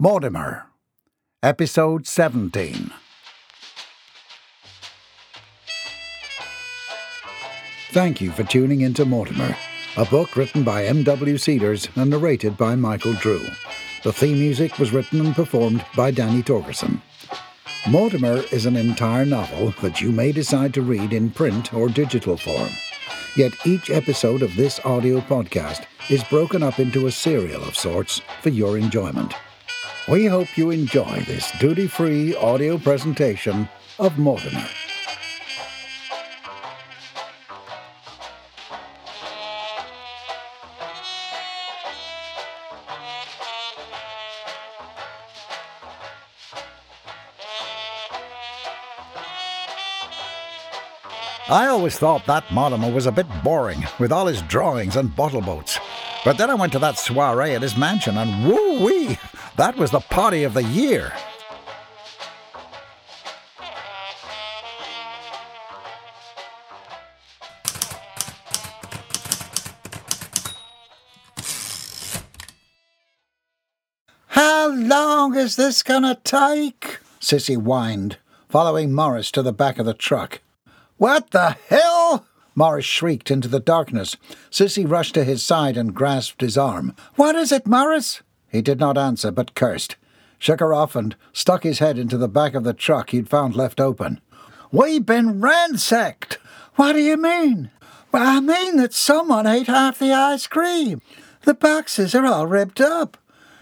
Mortimer, Episode 17. Thank you for tuning into Mortimer, a book written by M.W. Cedars and narrated by Michael Drew. The theme music was written and performed by Danny Torgerson. Mortimer is an entire novel that you may decide to read in print or digital form. Yet each episode of this audio podcast is broken up into a serial of sorts for your enjoyment. We hope you enjoy this duty free audio presentation of Mortimer. I always thought that Mortimer was a bit boring, with all his drawings and bottle boats. But then I went to that soiree at his mansion, and woo wee! That was the party of the year. How long is this gonna take? Sissy whined, following Morris to the back of the truck. What the hell? Morris shrieked into the darkness. Sissy rushed to his side and grasped his arm. What is it, Morris? He did not answer, but cursed, shook her off, and stuck his head into the back of the truck he'd found left open. We've been ransacked! What do you mean? I mean that someone ate half the ice cream. The boxes are all ripped up.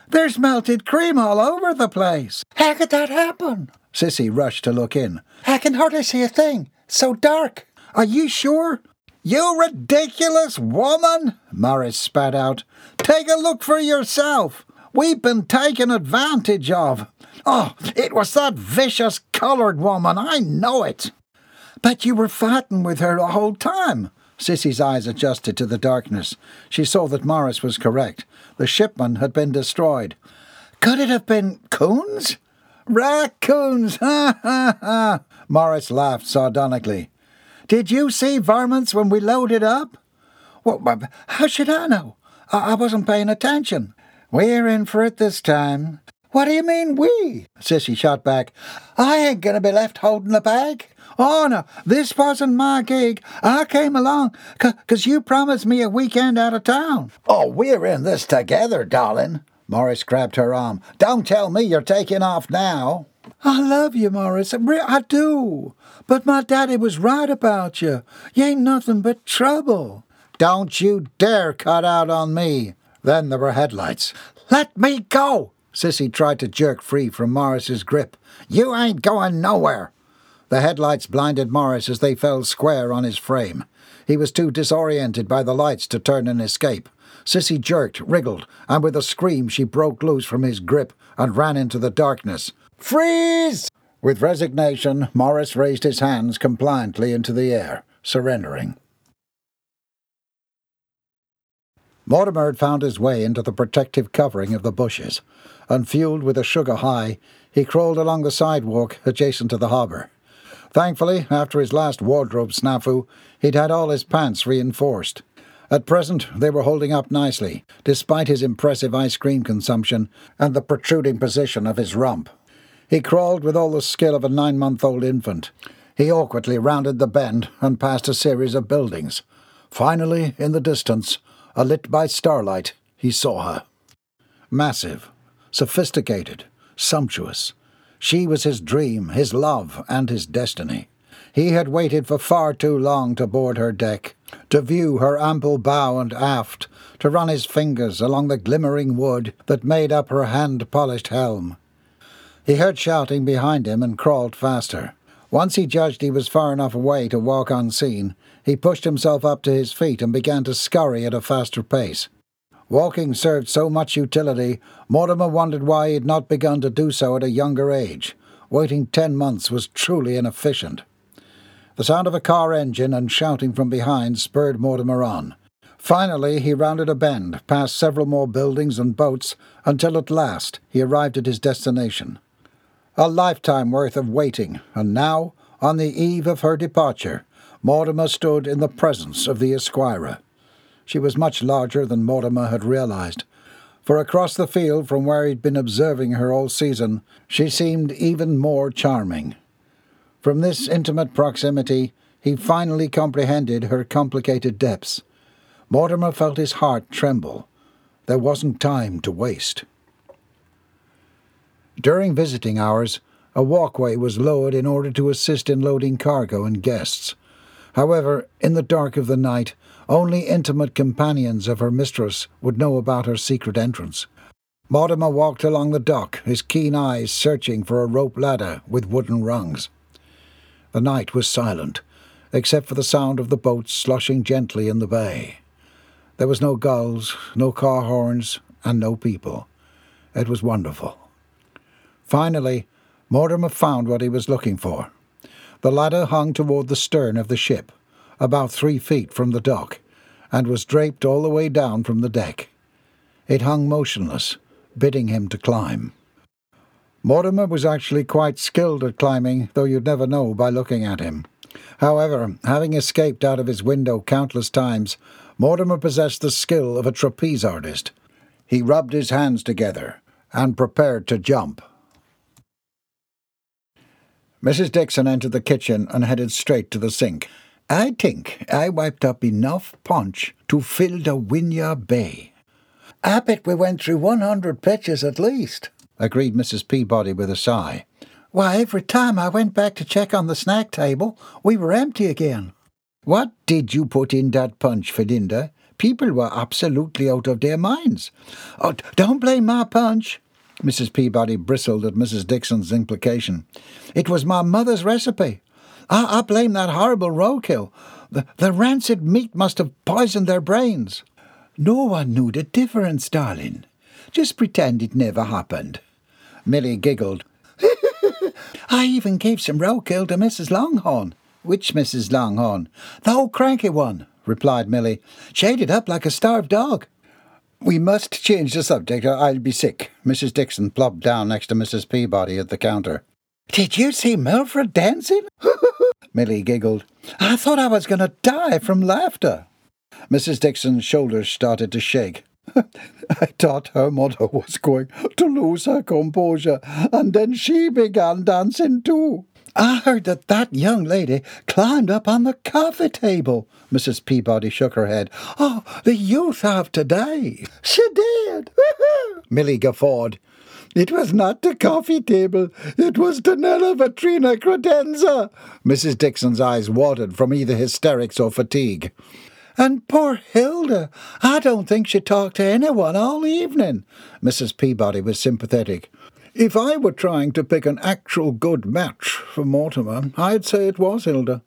There's melted cream all over the place. How could that happen? Sissy rushed to look in. I can hardly see a thing. So dark. Are you sure? You ridiculous woman! Morris spat out. Take a look for yourself. We've been taken advantage of. Oh, it was that vicious coloured woman. I know it. But you were fighting with her the whole time. Sissy's eyes adjusted to the darkness. She saw that Morris was correct. The shipman had been destroyed. Could it have been coons? Raccoons! Ha ha ha! Morris laughed sardonically. Did you see varmints when we loaded up? Well, how should I know? I, I wasn't paying attention. We're in for it this time. What do you mean, we? Sissy shot back. I ain't going to be left holding the bag. Oh, no, this wasn't my gig. I came along because you promised me a weekend out of town. Oh, we're in this together, darling. Morris grabbed her arm. Don't tell me you're taking off now. I love you, Morris. I do. But my daddy was right about you. You ain't nothing but trouble. Don't you dare cut out on me. Then there were headlights. Let me go! Sissy tried to jerk free from Morris's grip. You ain't going nowhere. The headlights blinded Morris as they fell square on his frame. He was too disoriented by the lights to turn and escape. Sissy jerked, wriggled, and with a scream she broke loose from his grip and ran into the darkness. Freeze! With resignation, Morris raised his hands compliantly into the air, surrendering. Mortimer had found his way into the protective covering of the bushes, and fueled with a sugar high, he crawled along the sidewalk adjacent to the harbour. Thankfully, after his last wardrobe snafu, he'd had all his pants reinforced. At present, they were holding up nicely, despite his impressive ice cream consumption and the protruding position of his rump. He crawled with all the skill of a nine month old infant. He awkwardly rounded the bend and passed a series of buildings. Finally, in the distance, alit by starlight, he saw her. Massive, sophisticated, sumptuous. She was his dream, his love, and his destiny. He had waited for far too long to board her deck, to view her ample bow and aft, to run his fingers along the glimmering wood that made up her hand polished helm. He heard shouting behind him and crawled faster. Once he judged he was far enough away to walk unseen, he pushed himself up to his feet and began to scurry at a faster pace. Walking served so much utility, Mortimer wondered why he had not begun to do so at a younger age. Waiting ten months was truly inefficient. The sound of a car engine and shouting from behind spurred Mortimer on. Finally, he rounded a bend, past several more buildings and boats, until at last he arrived at his destination. A lifetime worth of waiting, and now, on the eve of her departure, Mortimer stood in the presence of the Esquire. She was much larger than Mortimer had realized. for across the field from where he'd been observing her all season, she seemed even more charming. From this intimate proximity, he finally comprehended her complicated depths. Mortimer felt his heart tremble. There wasn't time to waste. During visiting hours, a walkway was lowered in order to assist in loading cargo and guests. However, in the dark of the night, only intimate companions of her mistress would know about her secret entrance. Mortimer walked along the dock, his keen eyes searching for a rope ladder with wooden rungs. The night was silent, except for the sound of the boats sloshing gently in the bay. There was no gulls, no car horns, and no people. It was wonderful. Finally, Mortimer found what he was looking for. The ladder hung toward the stern of the ship, about three feet from the dock, and was draped all the way down from the deck. It hung motionless, bidding him to climb. Mortimer was actually quite skilled at climbing, though you'd never know by looking at him. However, having escaped out of his window countless times, Mortimer possessed the skill of a trapeze artist. He rubbed his hands together and prepared to jump. Mrs. Dixon entered the kitchen and headed straight to the sink. I think I wiped up enough punch to fill the Winyah Bay. I bet we went through one hundred pitches at least, agreed Mrs. Peabody with a sigh. Why, every time I went back to check on the snack table, we were empty again. What did you put in that punch, Philinda? People were absolutely out of their minds. Oh, don't blame my punch, Mrs. Peabody bristled at Mrs. Dixon's implication. It was my mother's recipe. I, I blame that horrible roadkill. The, the rancid meat must have poisoned their brains. No one knew the difference, darling. Just pretend it never happened. Milly giggled. I even gave some roadkill to Mrs. Longhorn. Which Mrs. Longhorn? The old cranky one, replied Milly. Shaded up like a starved dog. We must change the subject, or I'll be sick. Mrs. Dixon plopped down next to Mrs. Peabody at the counter. Did you see Mildred dancing? Milly giggled. I thought I was going to die from laughter. Mrs. Dixon's shoulders started to shake. I thought her mother was going to lose her composure, and then she began dancing too. I heard that that young lady climbed up on the coffee table. Mrs. Peabody shook her head. Oh, the youth of today. She did. Milly guffawed. It was not the coffee table. It was Donella Vitrina Credenza. Mrs. Dixon's eyes watered from either hysterics or fatigue. And poor Hilda, I don't think she talked to anyone all evening. Mrs. Peabody was sympathetic. If I were trying to pick an actual good match for Mortimer, I'd say it was Hilda.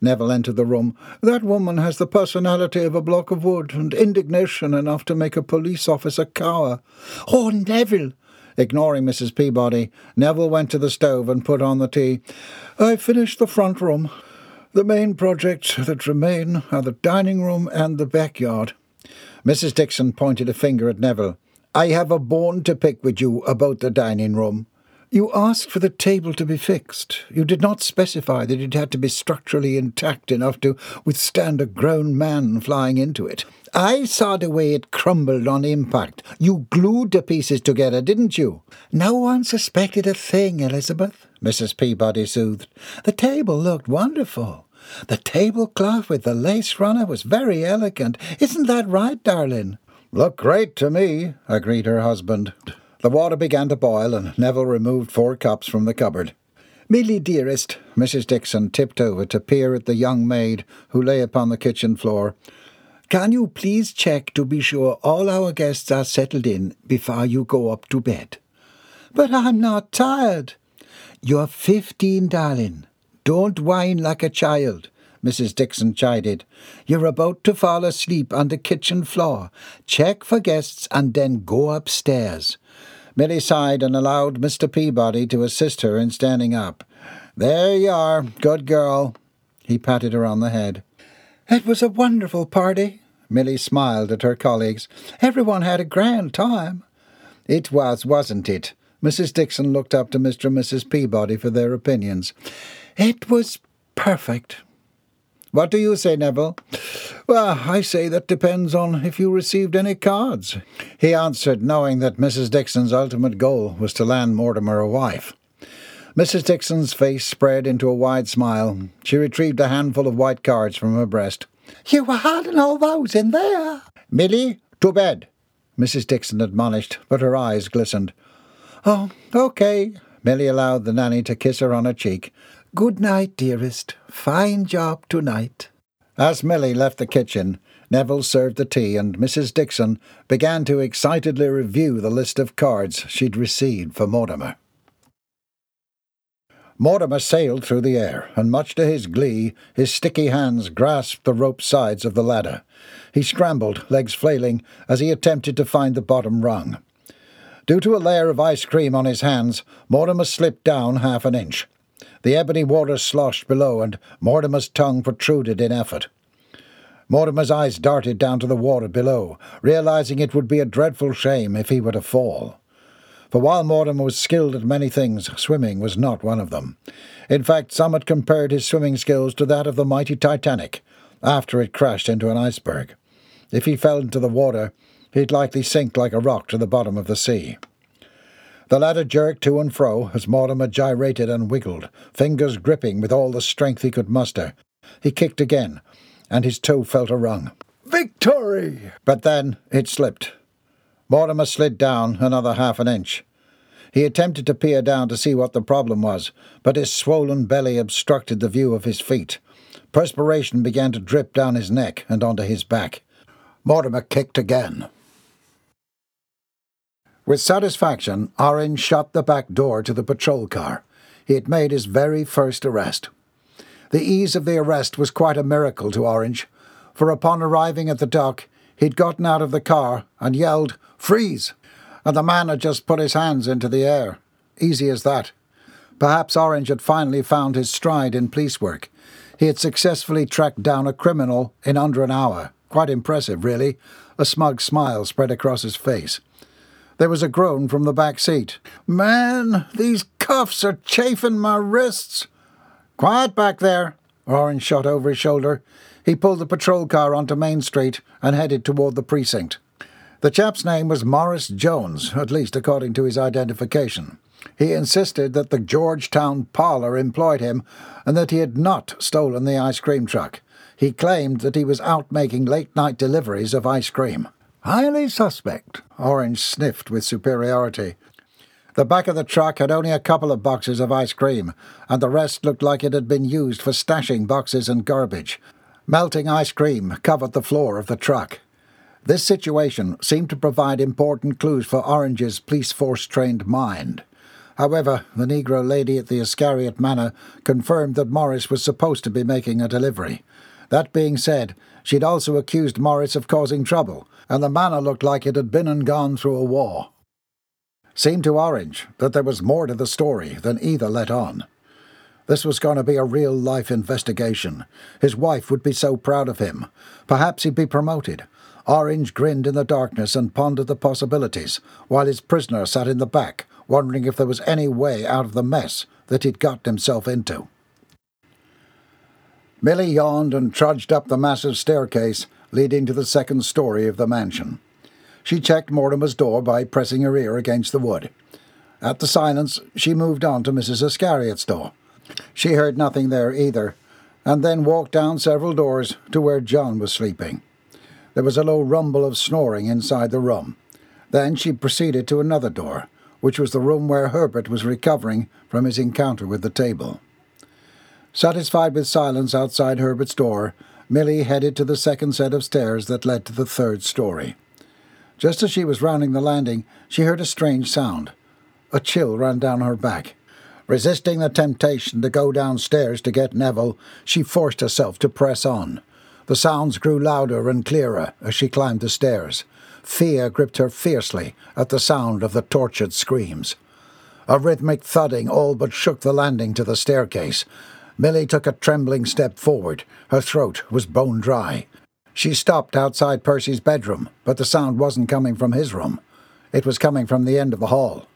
Neville entered the room. That woman has the personality of a block of wood, and indignation enough to make a police officer cower. Oh, Neville! Ignoring Mrs. Peabody, Neville went to the stove and put on the tea. I've finished the front room. The main projects that remain are the dining room and the backyard. Mrs. Dixon pointed a finger at Neville. I have a bone to pick with you about the dining room. You asked for the table to be fixed. You did not specify that it had to be structurally intact enough to withstand a grown man flying into it. I saw the way it crumbled on impact. You glued the pieces together, didn't you? No one suspected a thing, Elizabeth, Mrs. Peabody soothed. The table looked wonderful. The tablecloth with the lace runner was very elegant. Isn't that right, darling? Look great to me, agreed her husband. The water began to boil, and Neville removed four cups from the cupboard. Milly, dearest, Mrs. Dixon tipped over to peer at the young maid who lay upon the kitchen floor. Can you please check to be sure all our guests are settled in before you go up to bed? But I'm not tired. You're fifteen, darling. Don't whine like a child. Mrs. Dixon chided. You're about to fall asleep on the kitchen floor. Check for guests and then go upstairs. Milly sighed and allowed Mr. Peabody to assist her in standing up. There you are, good girl. He patted her on the head. It was a wonderful party. Milly smiled at her colleagues. Everyone had a grand time. It was, wasn't it? Mrs. Dixon looked up to Mr. and Mrs. Peabody for their opinions. It was perfect. What do you say, Neville? Well, I say that depends on if you received any cards. He answered, knowing that Mrs. Dixon's ultimate goal was to land Mortimer a wife. Mrs. Dixon's face spread into a wide smile. She retrieved a handful of white cards from her breast. You were hiding all those in there. Milly, to bed, Mrs. Dixon admonished, but her eyes glistened. Oh, okay. Milly allowed the nanny to kiss her on her cheek. Good night, dearest. Fine job tonight. As Milly left the kitchen, Neville served the tea, and Mrs. Dixon began to excitedly review the list of cards she'd received for Mortimer. Mortimer sailed through the air, and much to his glee, his sticky hands grasped the rope sides of the ladder. He scrambled, legs flailing, as he attempted to find the bottom rung. Due to a layer of ice cream on his hands, Mortimer slipped down half an inch. The ebony water sloshed below, and Mortimer's tongue protruded in effort. Mortimer's eyes darted down to the water below, realizing it would be a dreadful shame if he were to fall. For while Mortimer was skilled at many things, swimming was not one of them. In fact, some had compared his swimming skills to that of the mighty Titanic, after it crashed into an iceberg. If he fell into the water, he'd likely sink like a rock to the bottom of the sea. The ladder jerked to and fro as Mortimer gyrated and wiggled, fingers gripping with all the strength he could muster. He kicked again, and his toe felt a rung. Victory! But then it slipped. Mortimer slid down another half an inch. He attempted to peer down to see what the problem was, but his swollen belly obstructed the view of his feet. Perspiration began to drip down his neck and onto his back. Mortimer kicked again. With satisfaction, Orange shut the back door to the patrol car. He had made his very first arrest. The ease of the arrest was quite a miracle to Orange, for upon arriving at the dock, he'd gotten out of the car and yelled, Freeze! And the man had just put his hands into the air. Easy as that. Perhaps Orange had finally found his stride in police work. He had successfully tracked down a criminal in under an hour. Quite impressive, really. A smug smile spread across his face. There was a groan from the back seat. Man, these cuffs are chafing my wrists. Quiet back there, Orange shot over his shoulder. He pulled the patrol car onto Main Street and headed toward the precinct. The chap's name was Morris Jones, at least according to his identification. He insisted that the Georgetown parlour employed him and that he had not stolen the ice cream truck. He claimed that he was out making late night deliveries of ice cream. Highly suspect, Orange sniffed with superiority. The back of the truck had only a couple of boxes of ice cream, and the rest looked like it had been used for stashing boxes and garbage. Melting ice cream covered the floor of the truck. This situation seemed to provide important clues for Orange's police force trained mind. However, the Negro lady at the Ascariot Manor confirmed that Morris was supposed to be making a delivery. That being said, she'd also accused Morris of causing trouble, and the manor looked like it had been and gone through a war. Seemed to Orange that there was more to the story than either let on. This was going to be a real life investigation. His wife would be so proud of him. Perhaps he'd be promoted. Orange grinned in the darkness and pondered the possibilities, while his prisoner sat in the back, wondering if there was any way out of the mess that he'd gotten himself into. Milly yawned and trudged up the massive staircase leading to the second story of the mansion. She checked Mortimer's door by pressing her ear against the wood. At the silence, she moved on to Mrs. Ascariot's door. She heard nothing there either, and then walked down several doors to where John was sleeping. There was a low rumble of snoring inside the room. Then she proceeded to another door, which was the room where Herbert was recovering from his encounter with the table. Satisfied with silence outside Herbert's door, Milly headed to the second set of stairs that led to the third story. Just as she was rounding the landing, she heard a strange sound. A chill ran down her back. Resisting the temptation to go downstairs to get Neville, she forced herself to press on. The sounds grew louder and clearer as she climbed the stairs. Fear gripped her fiercely at the sound of the tortured screams. A rhythmic thudding all but shook the landing to the staircase. Milly took a trembling step forward. Her throat was bone dry. She stopped outside Percy's bedroom, but the sound wasn't coming from his room. It was coming from the end of the hall.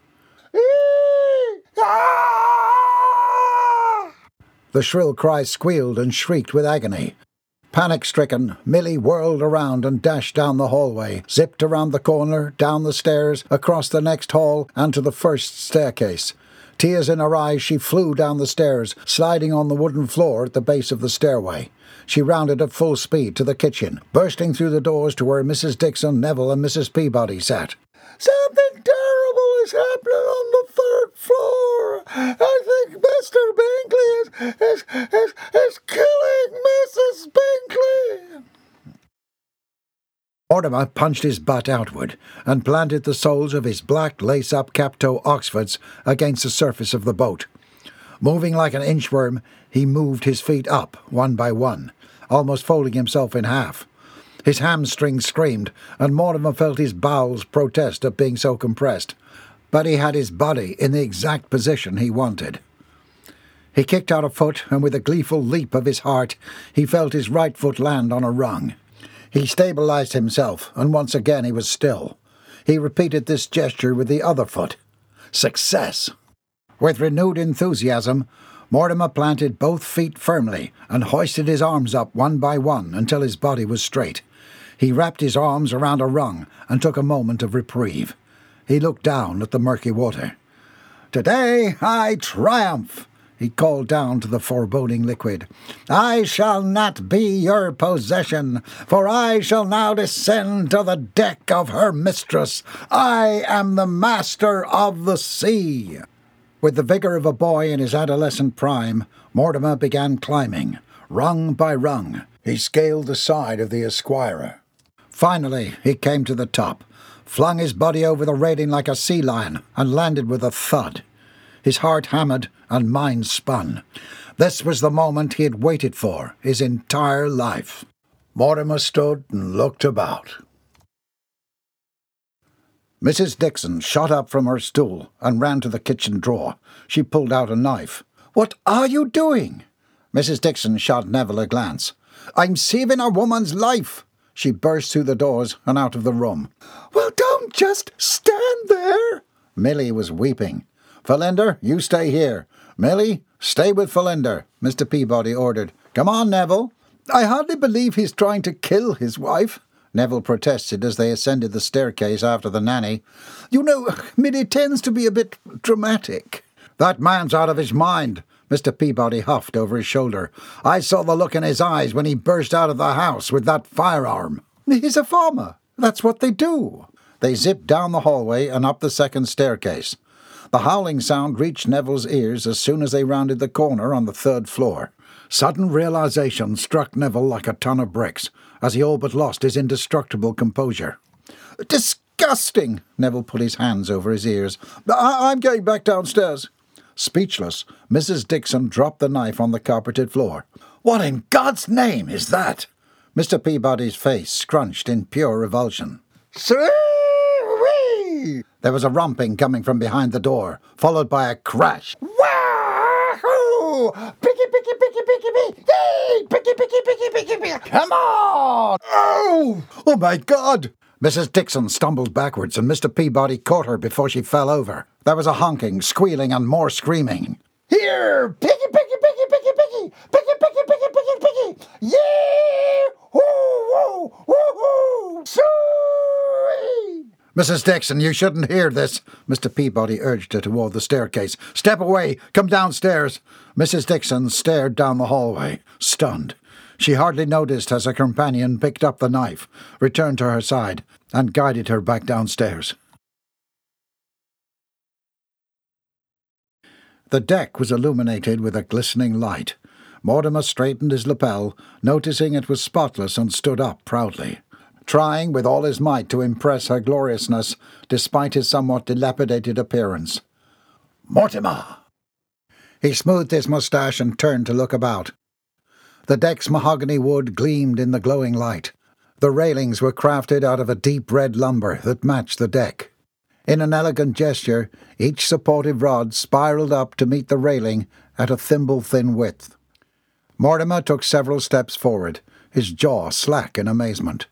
The shrill cry squealed and shrieked with agony. Panic stricken, Milly whirled around and dashed down the hallway, zipped around the corner, down the stairs, across the next hall, and to the first staircase. Tears in her eyes, she flew down the stairs, sliding on the wooden floor at the base of the stairway. She rounded at full speed to the kitchen, bursting through the doors to where Mrs. Dixon, Neville, and Mrs. Peabody sat. Something terrible is happening on the third floor. I think Mr. Bingley is, is, is, is killing Mrs. Mortimer punched his butt outward and planted the soles of his black lace-up cap-toe Oxfords against the surface of the boat. Moving like an inchworm, he moved his feet up, one by one, almost folding himself in half. His hamstrings screamed, and Mortimer felt his bowels protest at being so compressed. But he had his body in the exact position he wanted. He kicked out a foot, and with a gleeful leap of his heart, he felt his right foot land on a rung. He stabilized himself, and once again he was still. He repeated this gesture with the other foot. Success! With renewed enthusiasm, Mortimer planted both feet firmly and hoisted his arms up one by one until his body was straight. He wrapped his arms around a rung and took a moment of reprieve. He looked down at the murky water. Today I triumph, he called down to the foreboding liquid. I shall not be your possession, for I shall now descend to the deck of her mistress. I am the master of the sea. With the vigour of a boy in his adolescent prime, Mortimer began climbing, rung by rung. He scaled the side of the Esquire. Finally, he came to the top, flung his body over the railing like a sea lion, and landed with a thud. His heart hammered and mind spun. This was the moment he had waited for his entire life. Mortimer stood and looked about. Mrs. Dixon shot up from her stool and ran to the kitchen drawer. She pulled out a knife. What are you doing? Mrs. Dixon shot Neville a glance. I'm saving a woman's life, she burst through the doors and out of the room. Well, don't just stand there. Milly was weeping. Philinda, you stay here. Milly, stay with Philinda, Mr. Peabody ordered. Come on, Neville. I hardly believe he's trying to kill his wife. Neville protested as they ascended the staircase after the nanny. You know, Milly tends to be a bit dramatic. That man's out of his mind, Mr. Peabody huffed over his shoulder. I saw the look in his eyes when he burst out of the house with that firearm. He's a farmer. That's what they do. They zipped down the hallway and up the second staircase. The howling sound reached Neville's ears as soon as they rounded the corner on the third floor. Sudden realization struck Neville like a ton of bricks, as he all but lost his indestructible composure. Disgusting! Neville put his hands over his ears. I- I'm going back downstairs. Speechless, Mrs. Dixon dropped the knife on the carpeted floor. What in God's name is that? Mr. Peabody's face scrunched in pure revulsion. Sir! There was a romping coming from behind the door, followed by a crash. Wahoo! Picky, picky, picky, picky, picky! Hey! Picky, picky, picky, picky, picky! Come on! Oh! Oh my God! Mrs. Dixon stumbled backwards, and Mr. Peabody caught her before she fell over. There was a honking, squealing, and more screaming. Here! Picky, picky, picky, picky, picky! Picky, picky, picky, picky, picky! Yeah! Woo, woo, woo, Sweet! Mrs. Dixon, you shouldn't hear this, Mr. Peabody urged her toward the staircase. Step away! Come downstairs! Mrs. Dixon stared down the hallway, stunned. She hardly noticed as her companion picked up the knife, returned to her side, and guided her back downstairs. The deck was illuminated with a glistening light. Mortimer straightened his lapel, noticing it was spotless, and stood up proudly, trying with all his might to impress her gloriousness despite his somewhat dilapidated appearance. Mortimer! He smoothed his moustache and turned to look about. The deck's mahogany wood gleamed in the glowing light. The railings were crafted out of a deep red lumber that matched the deck. In an elegant gesture, each supportive rod spiraled up to meet the railing at a thimble thin width. Mortimer took several steps forward, his jaw slack in amazement.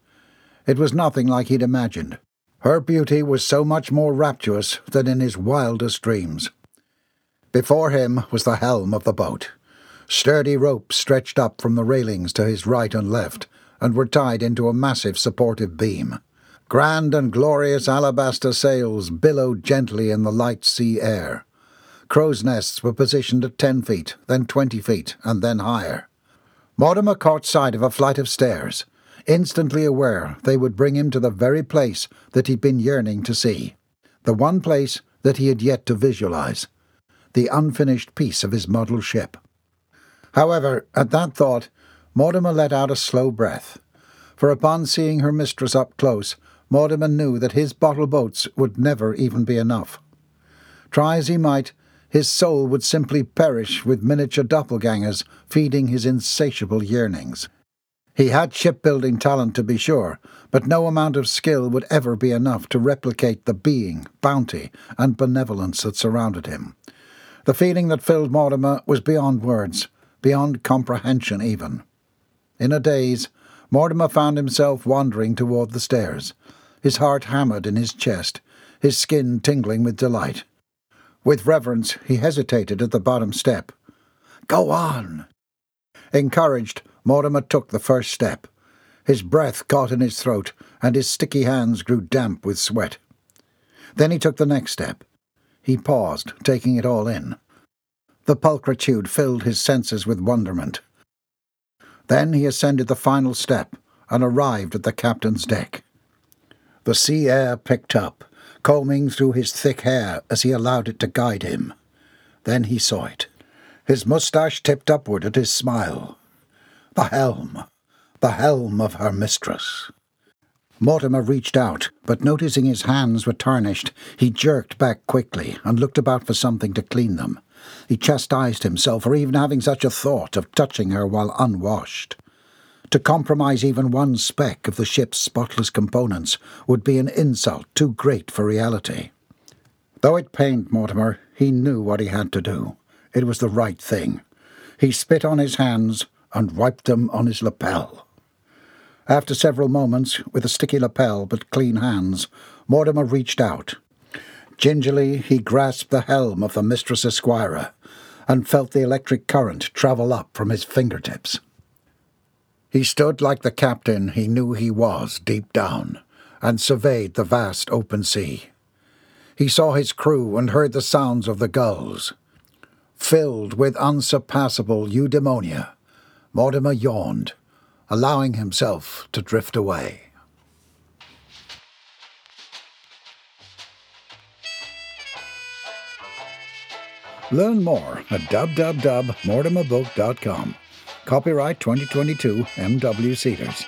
It was nothing like he'd imagined. Her beauty was so much more rapturous than in his wildest dreams. Before him was the helm of the boat. Sturdy ropes stretched up from the railings to his right and left, and were tied into a massive supportive beam. Grand and glorious alabaster sails billowed gently in the light sea air. Crow's nests were positioned at ten feet, then twenty feet, and then higher. Mortimer caught sight of a flight of stairs, instantly aware they would bring him to the very place that he'd been yearning to see, the one place that he had yet to visualize, the unfinished piece of his model ship. However, at that thought, Mortimer let out a slow breath, for upon seeing her mistress up close, Mortimer knew that his bottle boats would never even be enough. Try as he might, his soul would simply perish with miniature doppelgangers feeding his insatiable yearnings. He had shipbuilding talent to be sure, but no amount of skill would ever be enough to replicate the being, bounty, and benevolence that surrounded him. The feeling that filled Mortimer was beyond words, beyond comprehension even. In a daze, Mortimer found himself wandering toward the stairs, his heart hammered in his chest, his skin tingling with delight. With reverence, he hesitated at the bottom step. Go on! Encouraged, Mortimer took the first step. His breath caught in his throat, and his sticky hands grew damp with sweat. Then he took the next step. He paused, taking it all in. The pulchritude filled his senses with wonderment. Then he ascended the final step and arrived at the captain's deck. The sea air picked up, combing through his thick hair as he allowed it to guide him. Then he saw it. His moustache tipped upward at his smile. The helm. The helm of her mistress. Mortimer reached out, but noticing his hands were tarnished, he jerked back quickly and looked about for something to clean them. He chastised himself for even having such a thought of touching her while unwashed. To compromise even one speck of the ship's spotless components would be an insult too great for reality. Though it pained Mortimer, he knew what he had to do. It was the right thing. He spit on his hands and wiped them on his lapel. After several moments, with a sticky lapel but clean hands, Mortimer reached out. Gingerly he grasped the helm of the Mistress Esquire and felt the electric current travel up from his fingertips. He stood like the captain he knew he was deep down, and surveyed the vast open sea. He saw his crew and heard the sounds of the gulls. Filled with unsurpassable eudaimonia, Mortimer yawned, allowing himself to drift away. Learn more at www.mortimerbook.com. Copyright 2022 M.W. Cedars.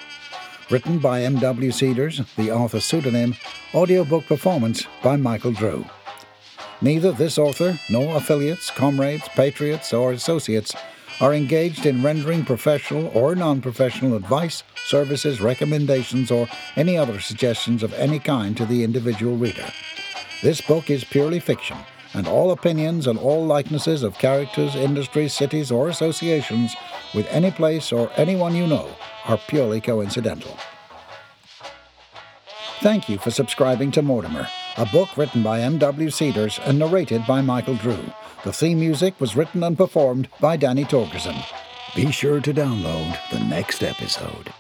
Written by M.W. Cedars, the author pseudonym, audiobook performance by Michael Drew. Neither this author nor affiliates, comrades, patriots, or associates are engaged in rendering professional or non professional advice, services, recommendations, or any other suggestions of any kind to the individual reader. This book is purely fiction and all opinions and all likenesses of characters, industries, cities, or associations with any place or anyone you know are purely coincidental. Thank you for subscribing to Mortimer, a book written by M.W. Cedars and narrated by Michael Drew. The theme music was written and performed by Danny Torgerson. Be sure to download the next episode.